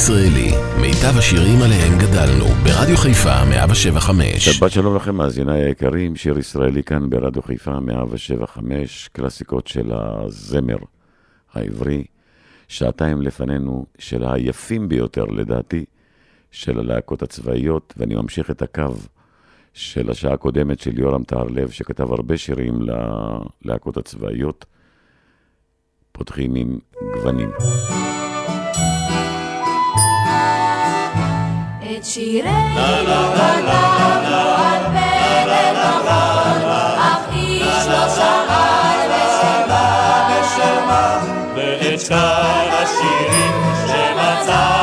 מאזינים לשיר ישראלי, מיטב השירים עליהם גדלנו, ברדיו חיפה 175. שבת שלום לכם, מאזיניי היקרים, שיר ישראלי כאן ברדיו חיפה 175, קלאסיקות של הזמר העברי, שעתיים לפנינו של היפים ביותר לדעתי, של הלהקות הצבאיות, ואני ממשיך את הקו של השעה הקודמת של יורם טהרלב, שכתב הרבה שירים ללהקות הצבאיות. פותחים עם גוונים. את שירנו כתבנו על פרק נכון, אך איש לא שאל בשם מה. ואת שאר השירים שמצאנו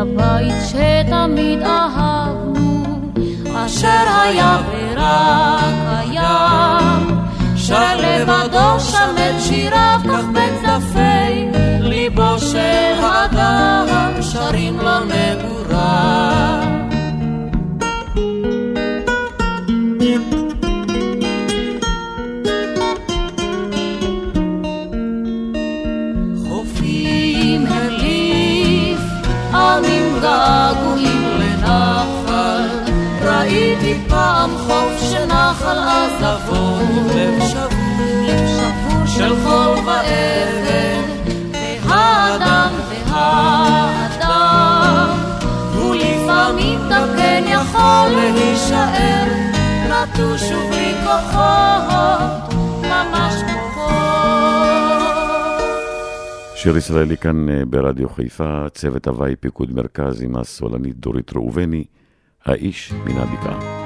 לבית שתמיד אהבנו, אשר היה ורק הים, שר לבדו שם את שיריו, כך בצדפי ליבו של האדם, שרים לו נעורה. ראיתי פעם חוף שנחל עזבו, לב שבור, של חול ואבן, והאדם והאדם, ולפעמים גם כן יכול להישאר נטוש ובלי כוחות, ממש. שיר ישראלי כאן אה, ברדיו חיפה, צוות הוואי פיקוד מרכז עם הסולנית דורית ראובני, האיש מן הבקעה.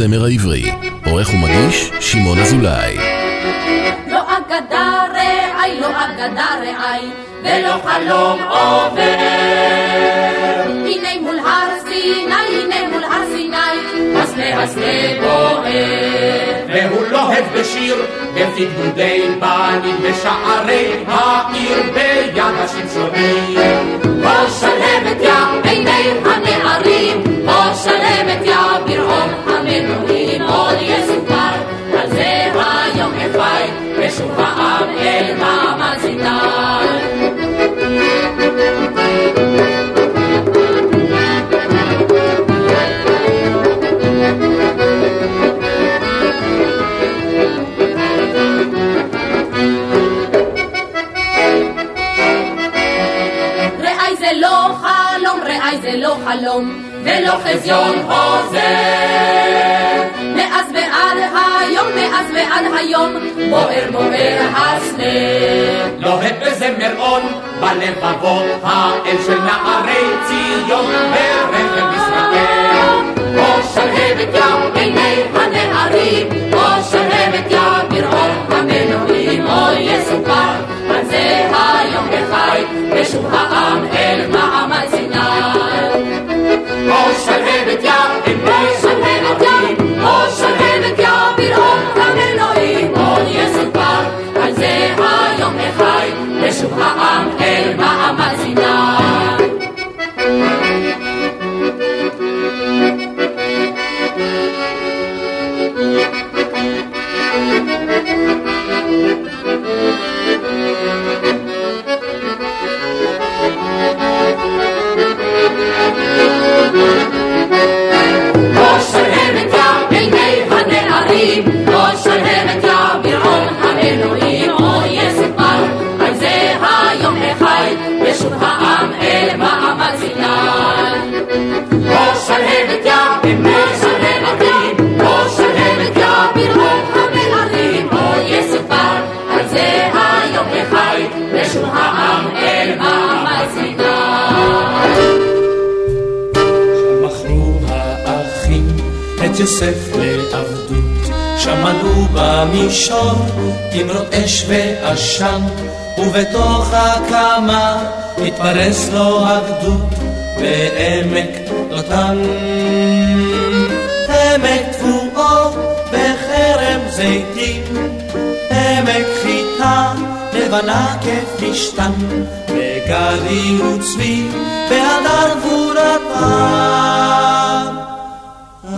הזמר העברי. עורך ומגיש, שמעון אזולאי. לא אגדה רעי, לא אגדה רעי, ולא חלום Reais el ojalón, reais el ojalón de la. מאז ועד היום בוער בוער הסנה. לוהט בזמר און בלבבות האל של נערי ציון ברחם ישראל. או שלהבת ים עיני הנערים, או שלהבת ים ברעור המנועים, או יסופר על זה היום בחי, ושוב העם אל מאמץ אלוהים או יספר, על זה היום החי, ושוב העם אל מעמד סיני. לא שלהבת יא, לא, לא שלהבת יא, לא שלהבת יא, ברוב המלאכים או יספר, על זה היום החי, ושוב העם אל מעמד סיני. את יוסף לעבדות שם עלו במישור תמרות אש ועשן, ובתוך הקמה התפרס לו הגדוד בעמק דותן. עמק תבואו בחרם זיתים, עמק חיטה לבנה כפשתן, וגדי וצבי בהדר גבורתם.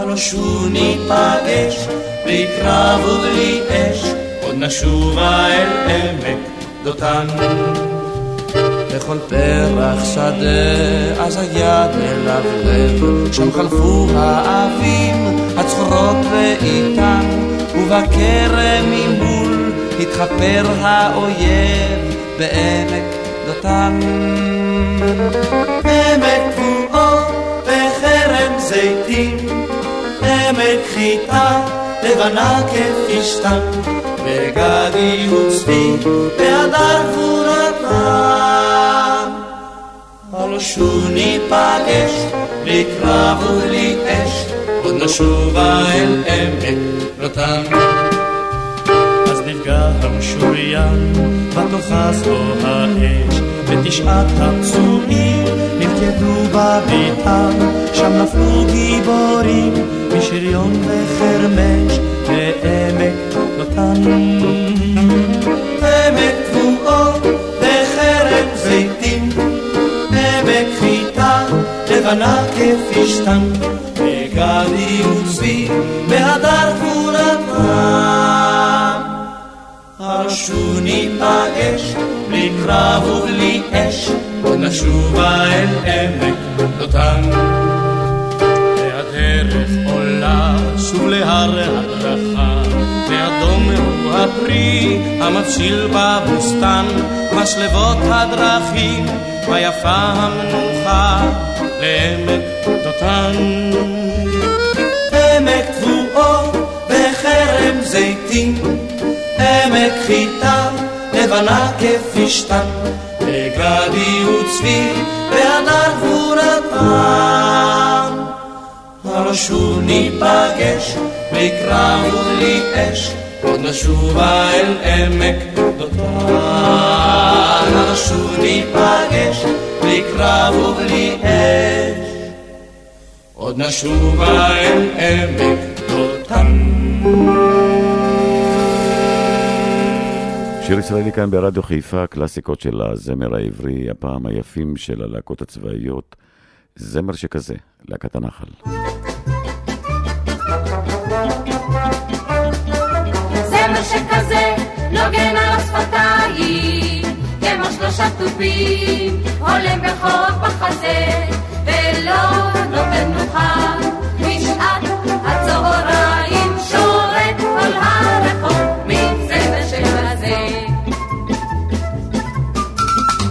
הלא שוב ניפגש בלי קרב ובלי אש, עוד נשובה אל עמק דותן. לכל פרח שדה, אז היד מלבלב, שם חלפו האבים, הצחורות לאיתן, ובכרם ממול התחפר האויב בעמק דותן. עמק תבואו בחרם זיתים, עמק חיטה לבנה כפשתן, וגדי וצבי בהדר גבורתם. הלא שוב ניפגש, בלי קרב ובלי אש, עוד נשובה אל עמק דותן. אז נפגע המשוריין, ותאחז לו האש, ותשעת הפצועים נלכדו בביתם, שם נפלו גיבורים משריון וחרמש לעמק דותן. עמק תבואו בחרם זיתים, עמק חיטה לבנה כפשתן, וגדי וצבי בהדר גבורתם. הרשו ניפגש בלי קרב ובלי אש, נשובה אל עמק דותן. והדרך עולה שוב להר הדרכה, ואדום הוא הפרי המבשיל בבוסתן, משלבות הדרכים, ויפה המנוחה לעמק דותן. עמק תבואו בחרם זיתים, עמק חיטה לבנה כפשתן, וגדי וצבי והדר גבורתם. הלא ניפגש בלי קרב ובלי אש, עוד נשובה אל עמק דותן. הלא ניפגש בלי קרב ובלי אש, עוד נשובה אל עמק דותן. שיר ישראלי כאן ברדיו חיפה, קלאסיקות של הזמר העברי, הפעם היפים של הלהקות הצבאיות, זמר שכזה, להקת הנחל. זמר שכזה נוגן על השפתיים, כמו שלושה תופים, הולם בכוח בחזה, ולא נותן מנוחה. בשעת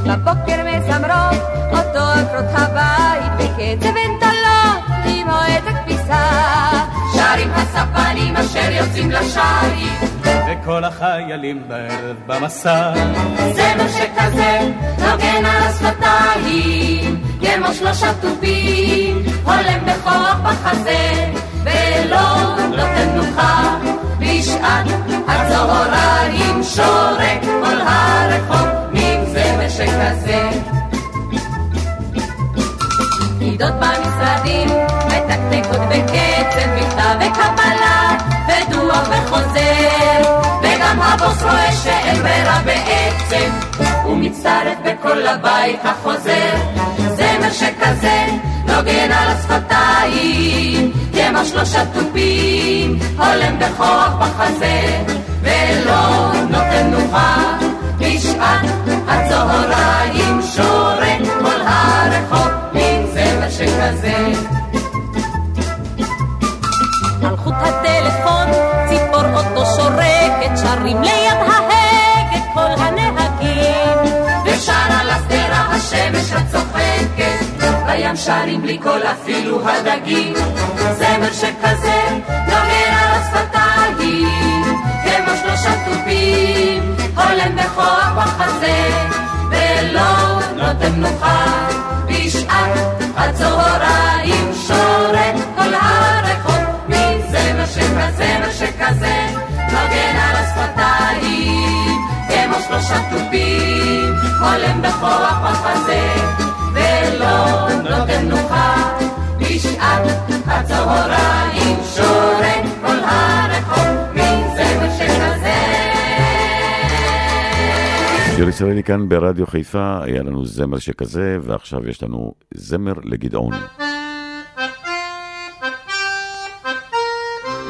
בבוקר מזמרות אותו עקרות הבית בקצב ונטלות עם מועד הכביסה שרים הספנים אשר יוצאים לשערים וכל החיילים בערב במסע. זמר שכזה נוגן על השפתיים כמו שלושה תופים הולם בכוח בחזה מתקתקות בקצב מכתב וקבלה ודוח וחוזר וגם הבוס רואה שאין ברירה בעצם הוא מצטרף בקול לבית החוזר. זמר שכזה נוגן על השפתיים כמו שלושה תופים הולם בכוח בחזה ולא נותן נוחה. בשעת הצהריים שורק כל הרחוב מין זמר שכזה על הטלפון ציפור אוטו שורקת שרים ליד ההגה כל הנהגים. ושר על השדרה השמש הצוחקת בים שרים בלי קול אפילו הדגים. זמר שכזה נוגן על השפתיים כמו שלושה תופים הולם בכוח בחזה ולא נותן מנוחה בשעת הצהריים שורת חולם בכוח בחזה, ולא נותן מנוחה בשעת הצהריים שורק כל הרחוב מזמר שכזה. שיר ישראלי כאן ברדיו חיפה, היה לנו זמר שכזה, ועכשיו יש לנו זמר לגדעון.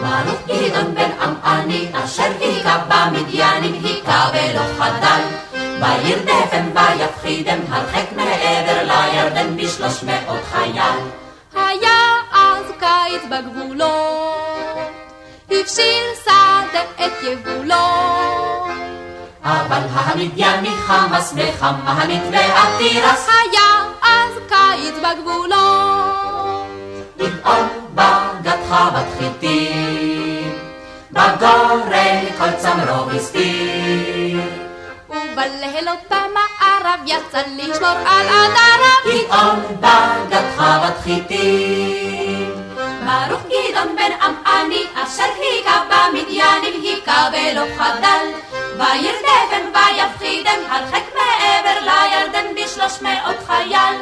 ברוך אשר היכה במדיינים, היכה ולא חדל. וירדפם ויפחידם, הרחק מעבר לירדן בשלוש מאות חייל. היה אז קיץ בגבולות, הפשיר שדה את יבולות. אבל המדייני חמאס וחמנית ועתירס, היה אז קיץ בגבולות, גדעון בגד חוות חיטים, בגורן כל צמרו הסתיר. ובלילות במערב יצא לשמור על עדריו. גדעון בגד חוות חיטים. ברוך גדעון בן עמעני, אשר היכה במדיינים, היכה ולא חדל. וירדפם ויפחידם, הרחק מעבר לירדן בשלוש מאות חייל.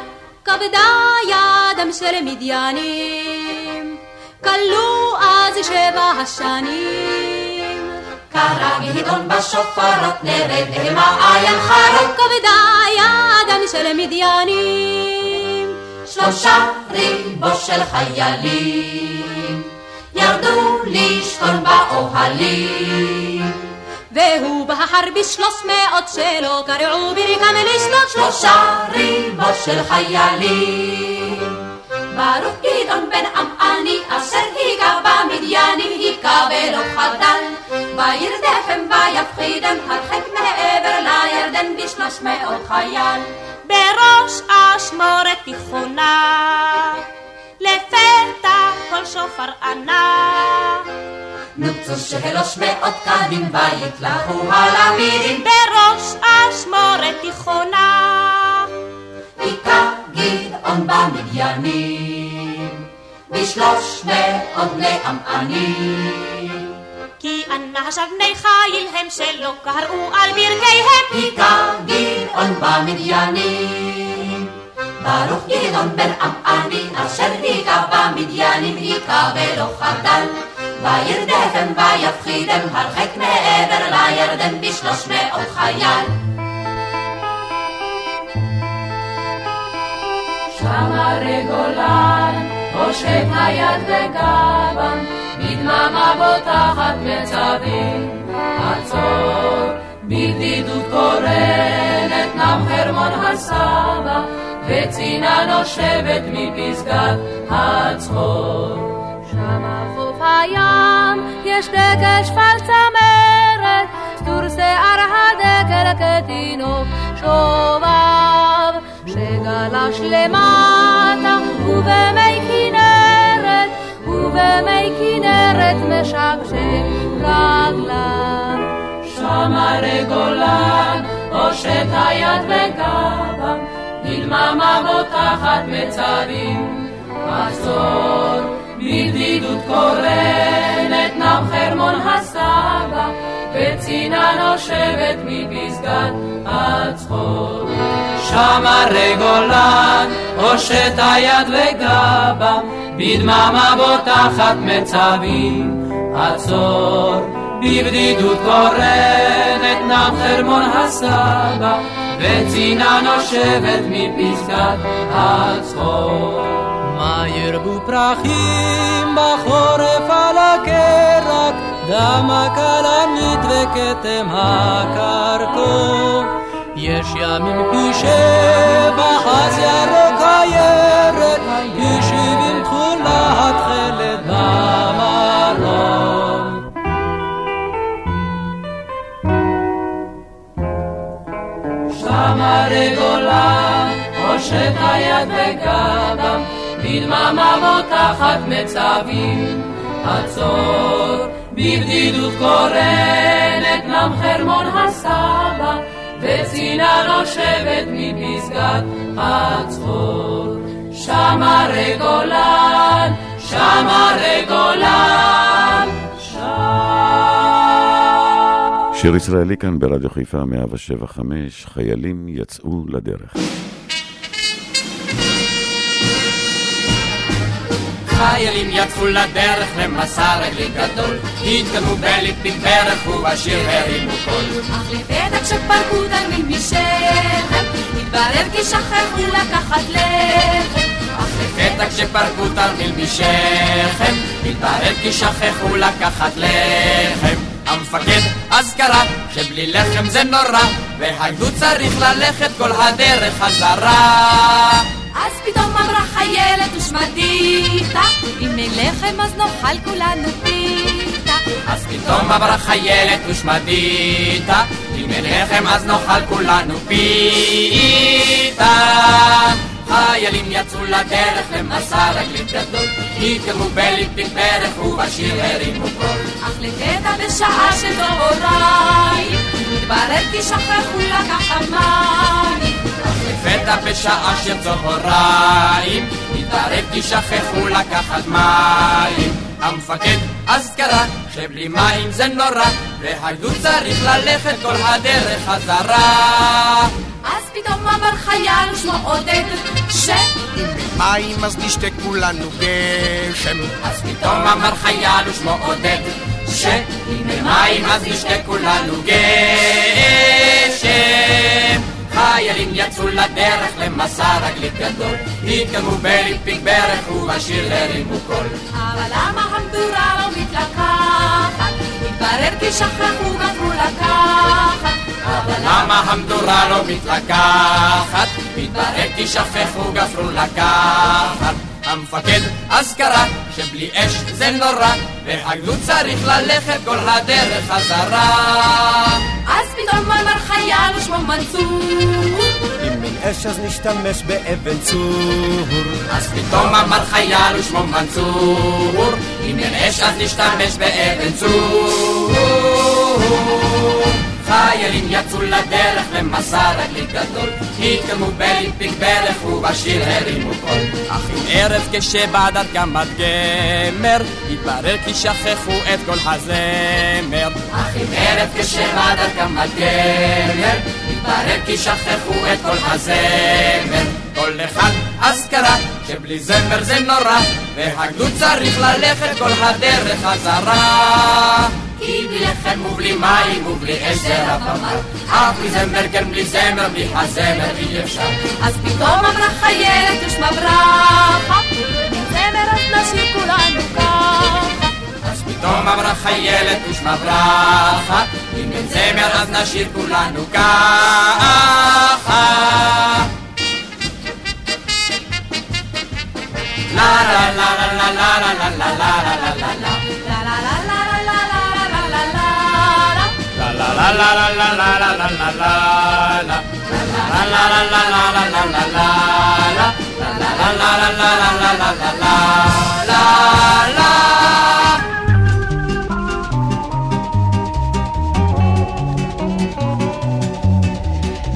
כבדה ידם של מדיינים, כלו אז שבע השנים. קרא גדעון בשופרות, נרד מעיין חרון. כבדה ידם של מדיינים, שלושה ריבו של חיילים, ירדו לשכון באוהלים. והוא בחר בשלוש מאות שלא קרעו ברכם לשלוט שלושה ריבו של חיילים. ברוך גדעון בן עמעני, אשר היכה במדיינים, היכה ולא חדל. וירדפם ויפחידם, הרחק מעבר לירדן בשלוש מאות חייל. בראש אשמורת תיכונה, לפתע כל שופר ענה. נוצו שלוש מאות קדים ויתלכו הלמידים. בראש אשמורת תיכונה, היכה גדעון במדיינים, בשלוש מאות בני עמענים. כי אנשיו בני חיל הם שלא קראו על ברכיהם. היכה גדעון במדיינים. ברוך גדעון בן עמעני, אשר היכה במדיינים, היכה ולא חדל. וירדפם ויפחידם, הרחק מעבר לירדן בשלוש מאות חייל. הרי גולן, הושט היד וגבם, בדממה בוטחת מצבים, עצור, בבדידות קורנת, נם חרמון הסבא, וצינה נושבת מפסגת הצחור. שם חוף הים יש דקל שפל צמרת, סטור שיער הדקל כתינוק שובב, שגלש למטה ובמי כנרת, ובמי כנרת משקשק רגליו. שם הרי גולן, הושט היד וגבם, בדממה בוטחת מצרים, עצור, בבדידות קורנת, נם חרמון הסבא, וצינה נושבת מפסגת הצחור. שם הרי גולן, הושט היד וגבם, בדממה בוטחת מצבים, עצור, בבדידות קורנת, נם חרמון הסבא, וצינה נושבת מפסגת הצחור. מה ירבו פרחים בחורף על הקרק, דם הכלנית וכתם הקרקור. יש ימים פי שבע חז ירוק הירק, פי שבעים תכולה התכלת במרום. שם הרי גולן, הושט היד וגבם, בדממה בוטחת מצבים, עצור, בבדידות קורנת, נם חרמון הסבא, וצינה נושבת מפסגת הצחור. שם הרי גולן, שם הרי גולן, שם. שיר ישראלי כאן ברדיו חיפה 175, חיילים יצאו לדרך. חיילים יצאו לדרך למסע רגלי גדול, התקדמו בליפיק ברך ובשיר הרימו קול. אך לפתע כשפרקו תלמיד משכם, התברר כי שכחו לקחת לחם. אך לפתע כשפרקו תרמיל משכם, התברר כי שכחו לקחת לחם. המפקד אז קרא שבלי לחם זה נורא, והגדוד צריך ללכת כל הדרך חזרה. אז פתאום אמרה חיילת ושמדיתה, אם אין לחם אז נאכל כולנו פיתה. אז פתאום אמרה חיילת ושמדיתה, אם אין לחם אז נאכל כולנו פיתה. חיילים יצאו לדרך למסע רגלית גדול, התקרבו בליפיק ברך ובשיר הרימו קול. אך לפתע בשעה של צהריים, מתברר כי שכחו לקחת מים. לפתע בשעה של צהריים, התברר כי שכחו לקחת מים. המפקד אז קרא שבלי מים זה נורא, והגדוד צריך ללכת כל הדרך חזרה. אז פתאום אמר חייל ושמו עודד, ש... אם מים אז נשתה כולנו גשם. אז פתאום אמר חייל ושמו עודד, שאם אין מים אז נשתה כולנו גשם. חיילים יצאו לדרך למסע רגלית גדול, התקדמו בליפיק ברך ובשיר הרימו קול. אבל למה המדורה לא מתלקחת? התברר כי שכחו גפרו לקחת. אבל למה המדורה לא מתלקחת? מתברר כי שכחו גפרו לקחת. המפקד אז קרא שבלי אש זה נורא, והגדוד צריך ללכת כל הדרך חזרה. אז פתאום אמר חייל ושמו מנצור, אם אין אש אז נשתמש באבן צור. אז פתאום אמר חייל ושמו מנצור, אם אין אש אז נשתמש באבן צור. חיילים יצאו לדרך למסע רגלית גדול, התקדמו בליפיק ברך ובשיר הרימו קול. אך עם ערב כשבעדת גם בת גמר, התברר כי שכחו את כל הזמר. אך עם ערב כשבעדת גם בת גמר, התברר כי שכחו את כל הזמר. כל אחד אז קרא שבלי זמר זה נורא, והגדוד צריך ללכת כל הדרך חזרה. כי בלי לחם ובלי מים ובלי אש זה רב אמר אך בלי זמר כן בלי זמר בלי הזמר אי אפשר. אז פתאום אמרה חיילת ושמה ברכה, זמר אז נשאיר כולנו ככה. אז פתאום אמרה חיילת ושמה ברכה אם אין זמר אז נשאיר כולנו ככה la la la la la la la La la la la la la la la la la La la la la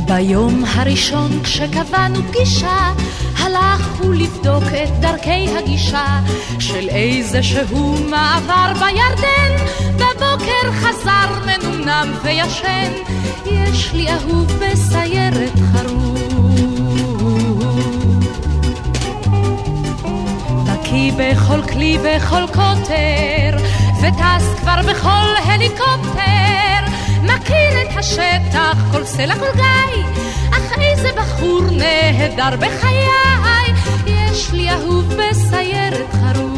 ביום הראשון כשקבענו פגישה, הלכו לבדוק את דרכי הגישה של איזה שהוא מעבר בירדן. בבוקר חזר מנומנם וישן, יש לי אהוב בסיירת חרוב. בקיא בכל כלי וכל קוטר, וטס כבר בכל הליקופטר. מכיר את השטח, כל סלע כל גיא, אך איזה בחור נהדר בחיי, יש לי אהוב בסיירת חרוב.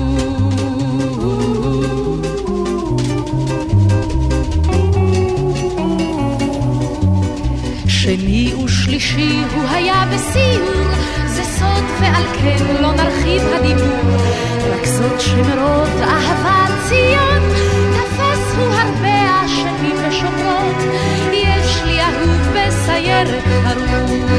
שני ושלישי הוא היה בסיור, זה סוד ועל כן לא נרחיב הדיבור, רק זאת שמרוב אהבת ציון, תפס הוא הרבה אשמים ושומרות, יש לי אהוב בסיירת חרוב.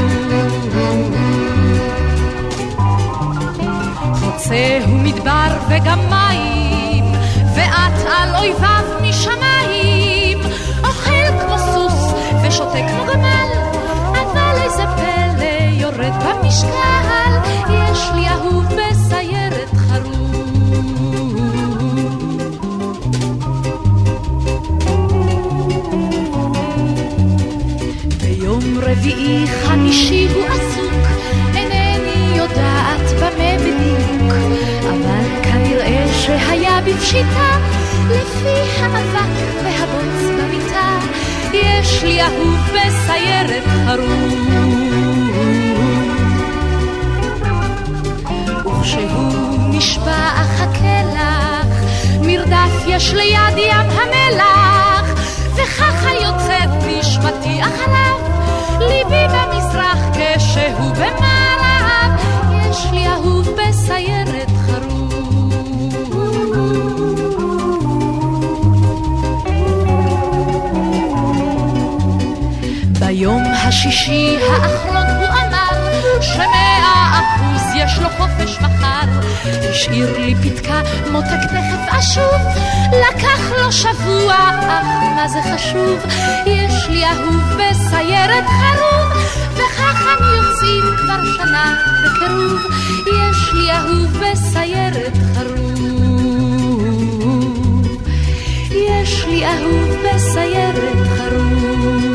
חוצה הוא מדבר וגם מים, ואת על אויביו משמיים, אוכל כמו סוס ושותה כמו גמל, יורד במשקל, יש לי אהוב בסיירת חרוב. ביום רביעי חמישי הוא עסוק, אינני יודעת במה בדיוק, אבל כנראה שהיה בפשיטה, לפי האבק והבוץ במיטה, יש לי אהוב בסיירת חרוב. יש ליד ים המלח, וככה יוצאת נשמתי אחריו, ליבי במזרח כשהוא במערב, יש לי אהוב בסיירת חרוב. ביום השישי האחרון הוא אמר שמאה אחוז יש לו חופש מחר השאיר לי פתקה, מותק תכף אשוב, לקח לו שבוע, אך מה זה חשוב? יש לי אהוב בסיירת חרוב, וכך הם יוצאים כבר שנה בקירוב, יש לי אהוב בסיירת חרוב, יש לי אהוב בסיירת חרוב.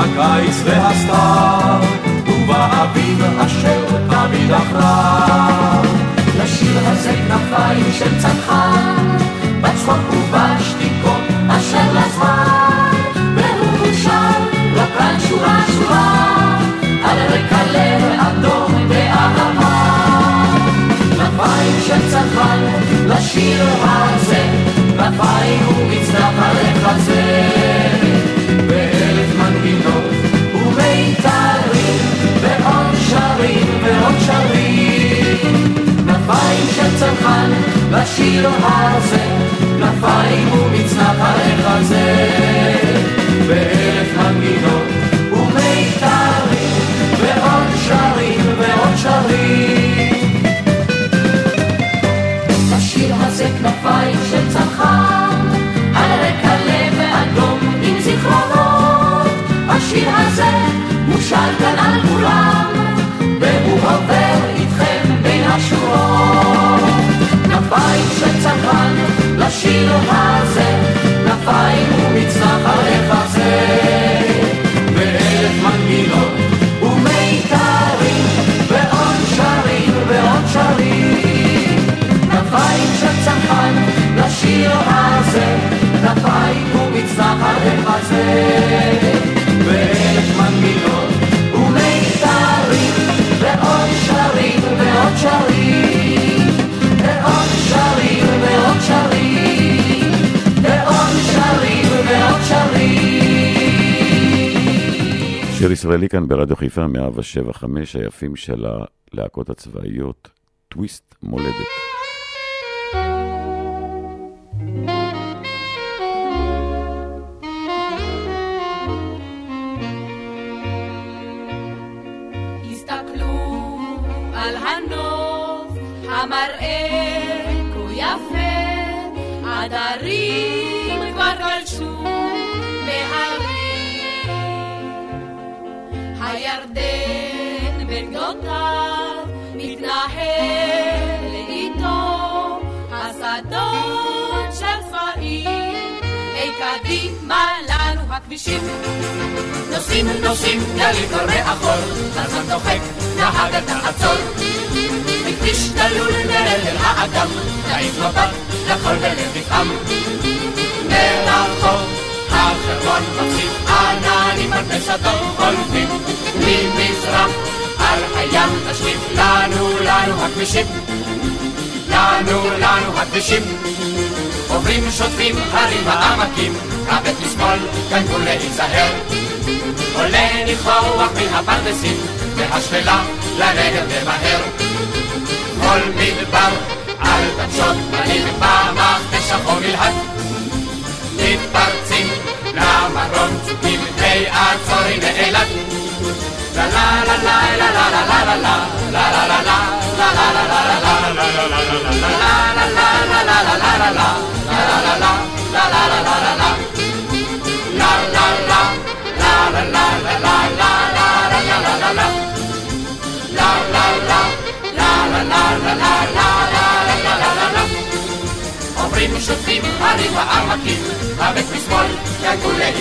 הקיץ והסתיו, ובאביב אשר תמיד אחריו. לשיר הזה כנפיים של צנחן, צנחן לשיר הזה, כנפיים ומצנח החזה, באלף מנגינות ומיתרים, ועוד שרים ועוד שרים. כנפיים של צנחן לשיר הזה, כנפיים ומצנח החזה, באלף מנגינות הזה כנפיים של צנחן, על רקע לב אדום עם זיכרונות. השיר הזה מושל כאן על כולם, והוא עובר איתכם בין השורות. כנפיים של צנחן לשיר הזה, כנפיים ומצנח על החזה, הזה, כנפיים ומצנח על החזה, באלף מנגינות ומיתרים, ועוד שרים ועוד שרים, ועוד שרים ועוד שרים, ועוד שרים ועוד שרים. שיר ישראלי כאן ברדיו חיפה 175, היפים של הלהקות הצבאיות, טוויסט מולדת. המראה כה יפה, עדרים כבר גלשו מהרים. הירדן בין גדותיו מתנהל לאיתו, השדות של צבעים, היי קדימה לנו הכבישים. נוסעים נוסעים גלים כבר מאחור, הזמן דוחק, נהג אל Tischlerlune Adam, da ist ma bat, da kol bere mit am. Meracho, האחרון מציב עננים על פשתו חולפים ממזרח על הים תשליף. לנו לנו הכבישים. לנו לנו הכבישים. עוברים שוטפים הרים העמקים. רבת משמאל כאן כולה להיזהר. עולה ניחוח מן הפרדסים והשפלה לנגב למהר כל מדבר על דבשות מלאים במחנה שחור מלהט. מתפרצים למרום צוקים, היי עצורי לאילת. לה לה לה לה לה לה לה לה לה לה לה לה לה לה עוברים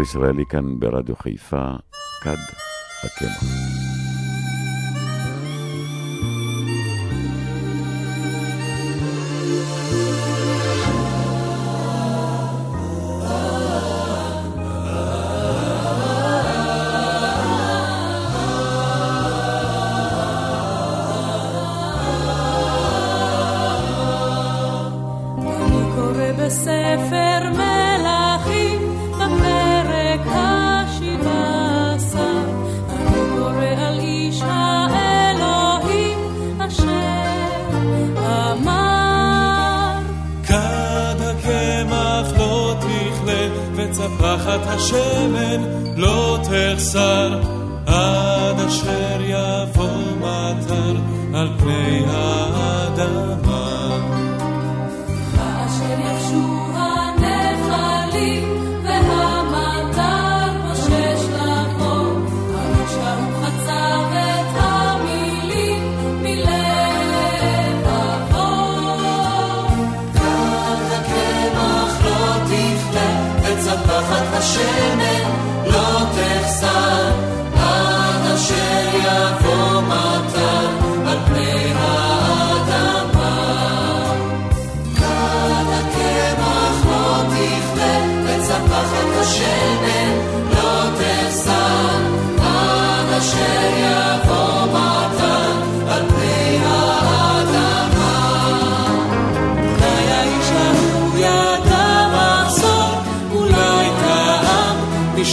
ישראלי כאן ברדיו חיפה, כד הקמח. זריקת השמן לא תחסר.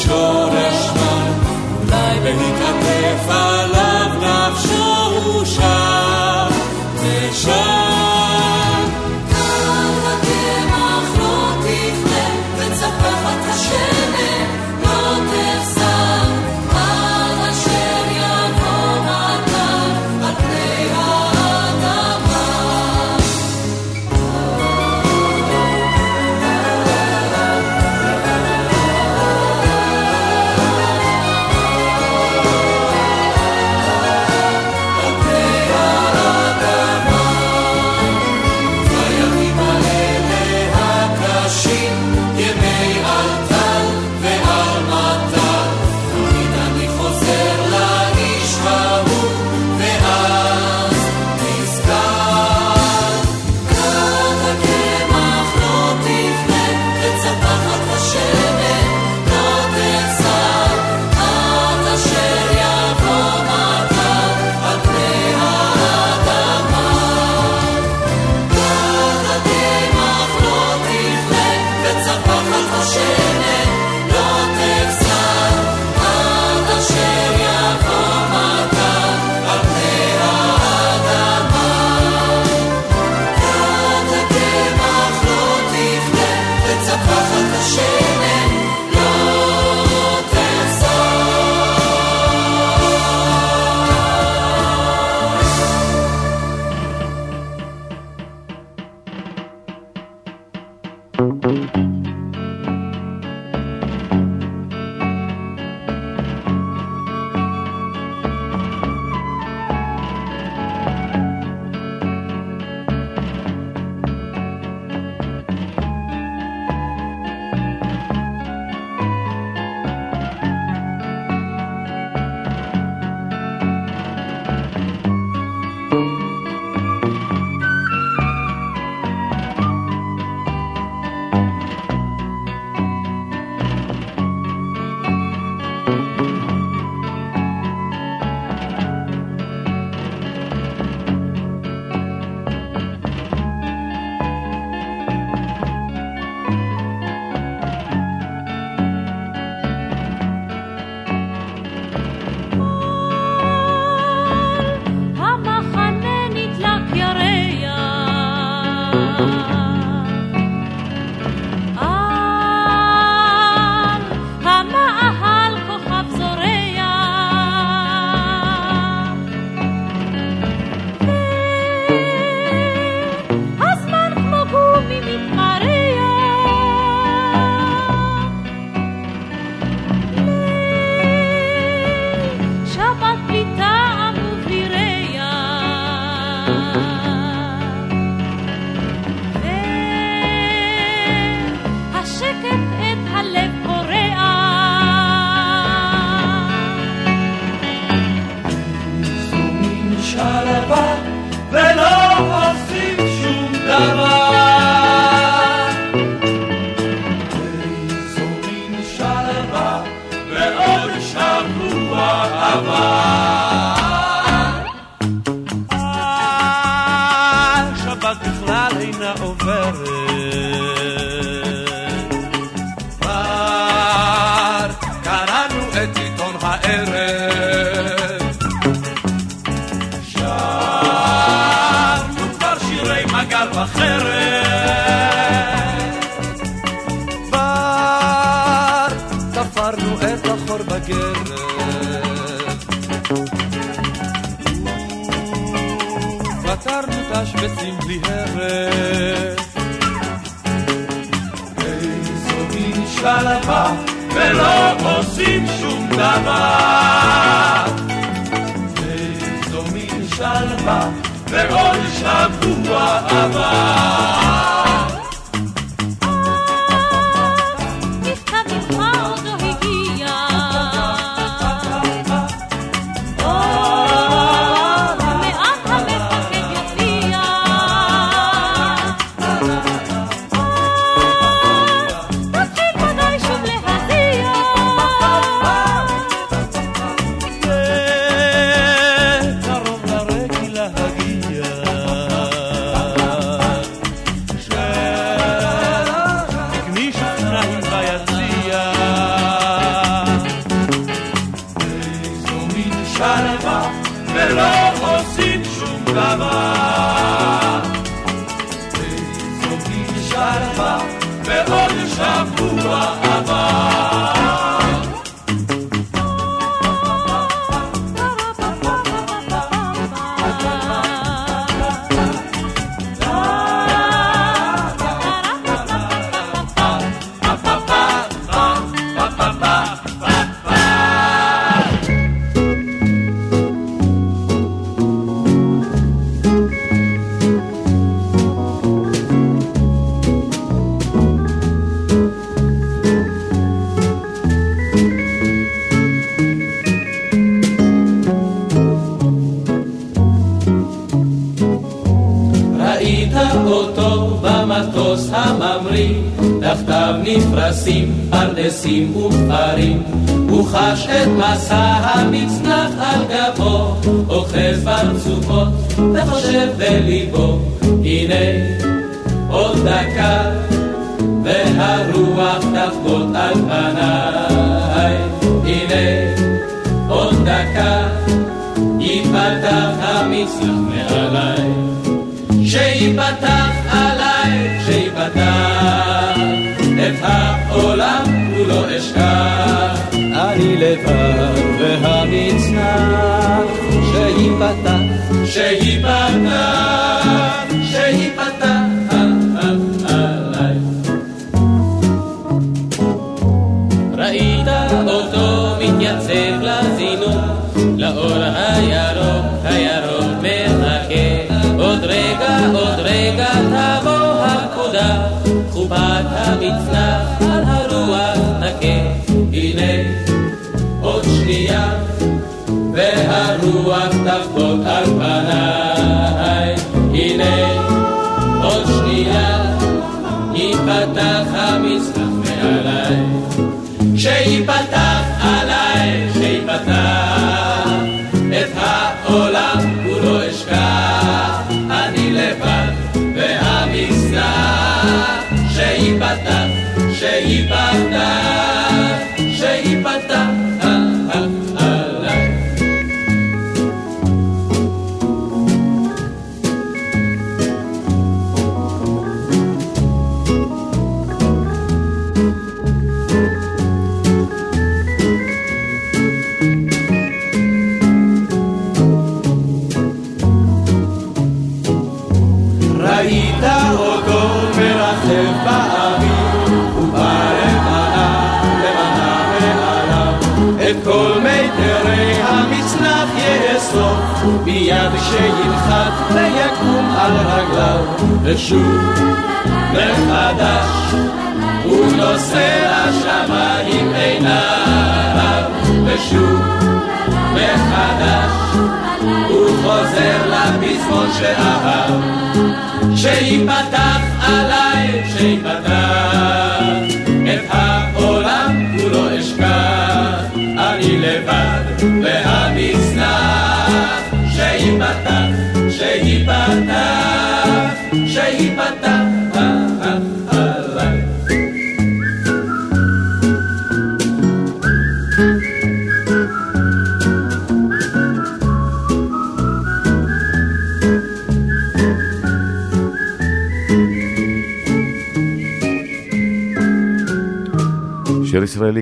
shore. R. שבת. איזו מין שלווה, וכל שבוע הבא. פרדסים ופרים, הוא חש את מסע המצנח על גבו, אוחז ברצופות וחושב בליבו, הנה עוד דקה והרוח תפקוד על פניי, הנה עוד דקה ייפתח המצנח מעליי, שייפתח הרוח תפקוד על פניי. הנה, עוד שנייה, ייפתח המזרח מעליי. שייפתח עליי, שייפתח, את העולם כולו אשכח, אני לבד והמזרח. שייפתח, שייפתח, שייפתח.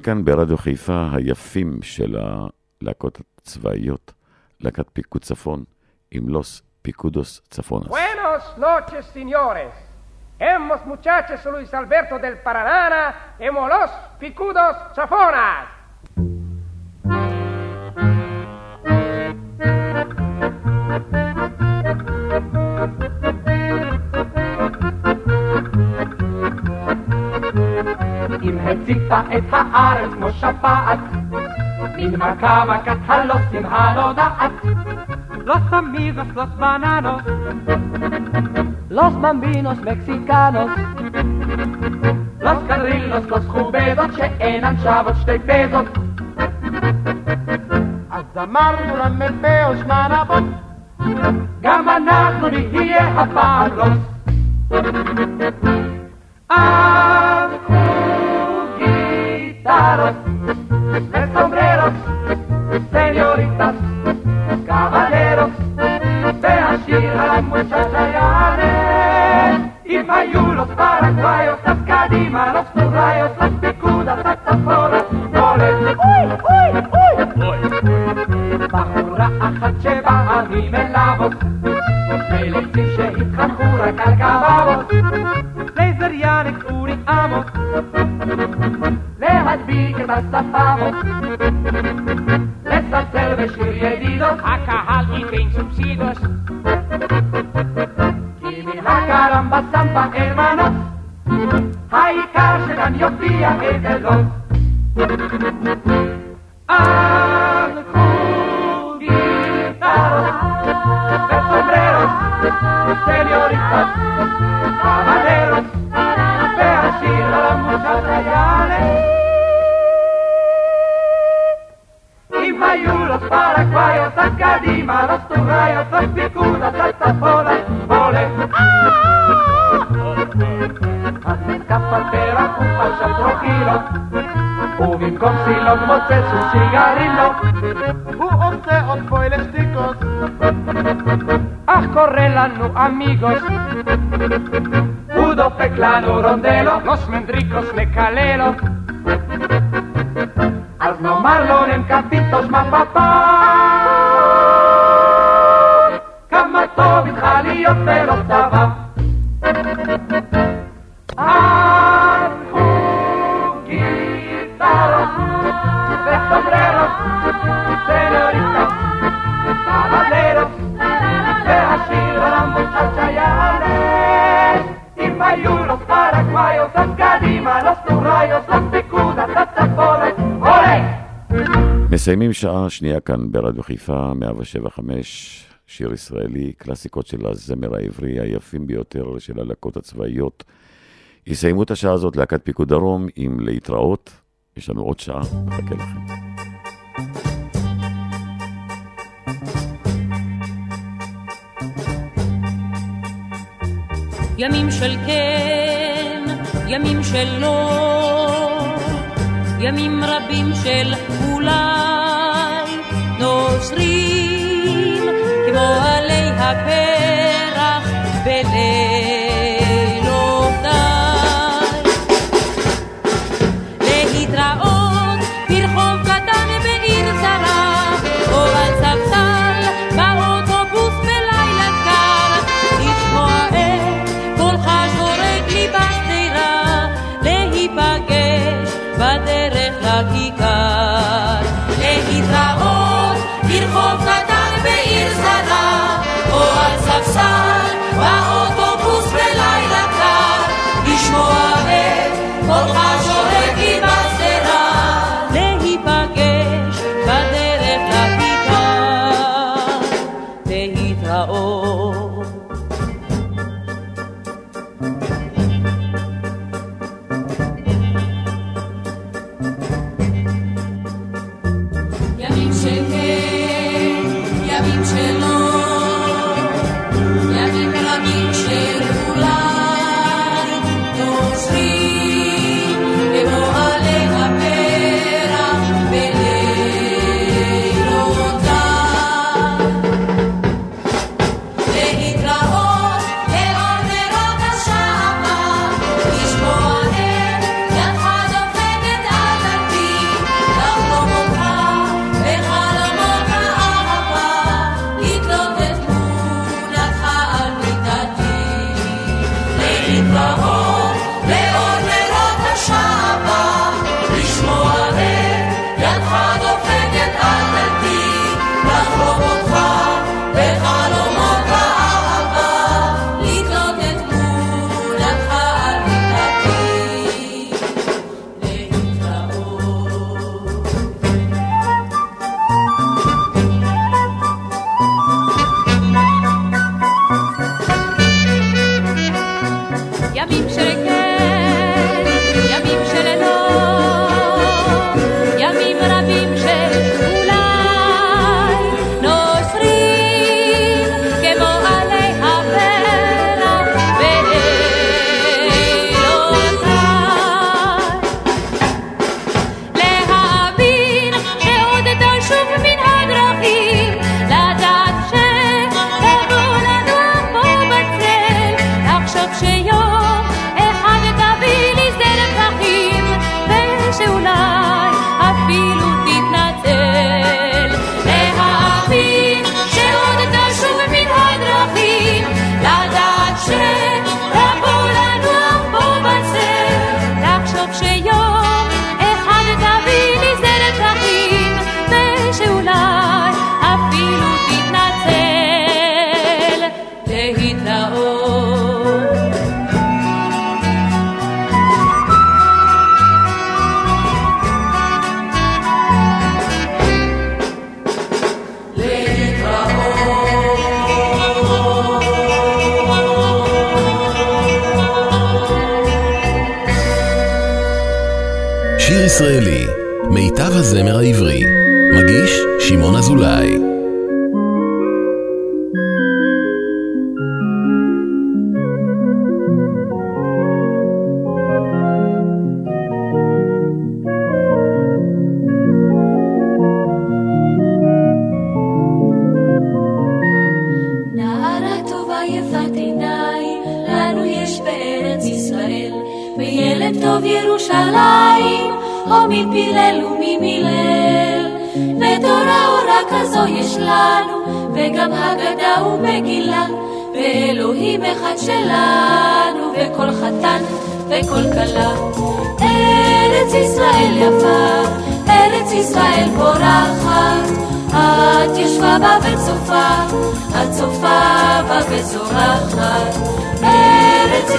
כאן ברדיו חיפה, היפים של הלהקות הצבאיות, להקת פיקוד צפון עם לוס פיקודוס צפונה. Buenos noches, señores. Hemos muchachos Luis Alberto del Paraná, hemos los picudos chafonas. אם הציתה את הארץ כמו שפעת, מן מכה מכת הלוסים הנודעת. Los amigos, los bananos, los bambinos mexicanos, los carrilos, los חובדות שאינן שוות שתי פזות. אז אמרנו למ"פ ושמן אבות, גם אנחנו נהיה הפעם רוס. caros, el sombrero, señorita, caballeros, vean a la muchachas llanes, y mayulos, paraguayos, las carimanos, los rayos, las picudas, saxafones, goles. ¡Uy, uy, uy! Bahura, ajacheba, a mí me lavo, Meletiche y Jajura, cargababos, laser, yannick, uri, amo. pasapago. Let us service your yedido. Acajal y geen subsidios. Kimi la caramba zampa, hermanos. Hay cárcel, aniopía, el cinco pesos un cigarrillo, once os poelesticos, a correlan no amigos, udo peclano rondelo, los mendricos me calelo, al nomarlo en capitos mapapá, camato, vijalio, pelotaba. מסיימים שעה שנייה כאן ברדיו חיפה, 175, שיר ישראלי, קלאסיקות של הזמר העברי היפים ביותר של הלהקות הצבאיות. יסיימו את השעה הזאת להקת פיקוד דרום עם להתראות. יש לנו עוד שעה, מחכה לכם. ימים של כן, ימים של לא, ימים רבים של אולי, נושרים כמו עלי הפרח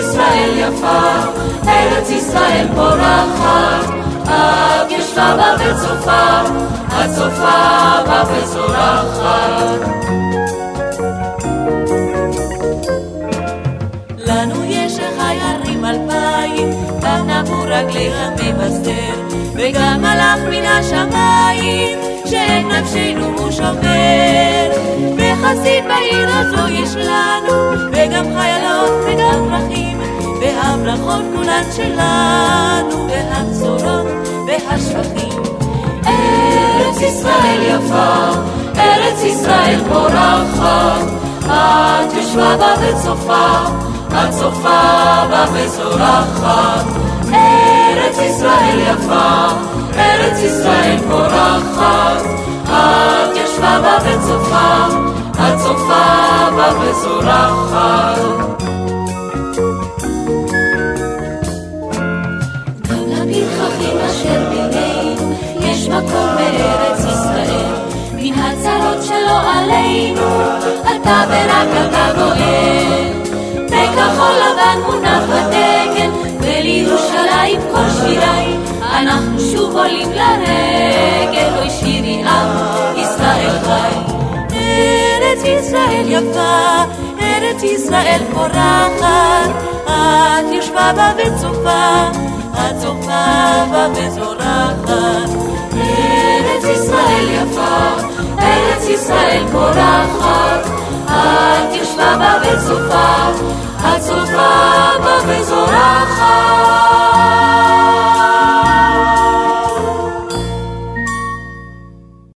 ישראל יפה, ארץ ישראל פורחת, את ישבה בה וצופה, את צופה בה וזורחת. לנו יש חיירים אלפיים, גם נבו רגלי המבשר, וגם מלאך מן השמיים, שאת נפשנו הוא שומר. וחסיד בעיר הזו יש לנו, וגם חיילות וגם פרחים, והברכות כולן שלנו, והבשורות והשפכים. ארץ ישראל יפה, ארץ ישראל פורחת, את ישבה בה וצופה, את צופה בה וזורחת. ארץ ישראל יפה, ארץ ישראל פורחת, את ישבה בה וצופה, את צופה בה וזורחת. מקום בארץ ישראל. מן הצרות שלו עלינו, אתה ורק אתה גואל. בכחול לבן מונח הדגל, ולירושלים כל שיריי, אנחנו שוב עולים לרגל, אוי שירי עם ישראל חי. ארץ ישראל יפה, ארץ ישראל פורחת, את יושבה בה וצופה, את צופה בה וזורחת. ישראל פורחת, את ישבה בה וצופה, את צופה בה וזורחת.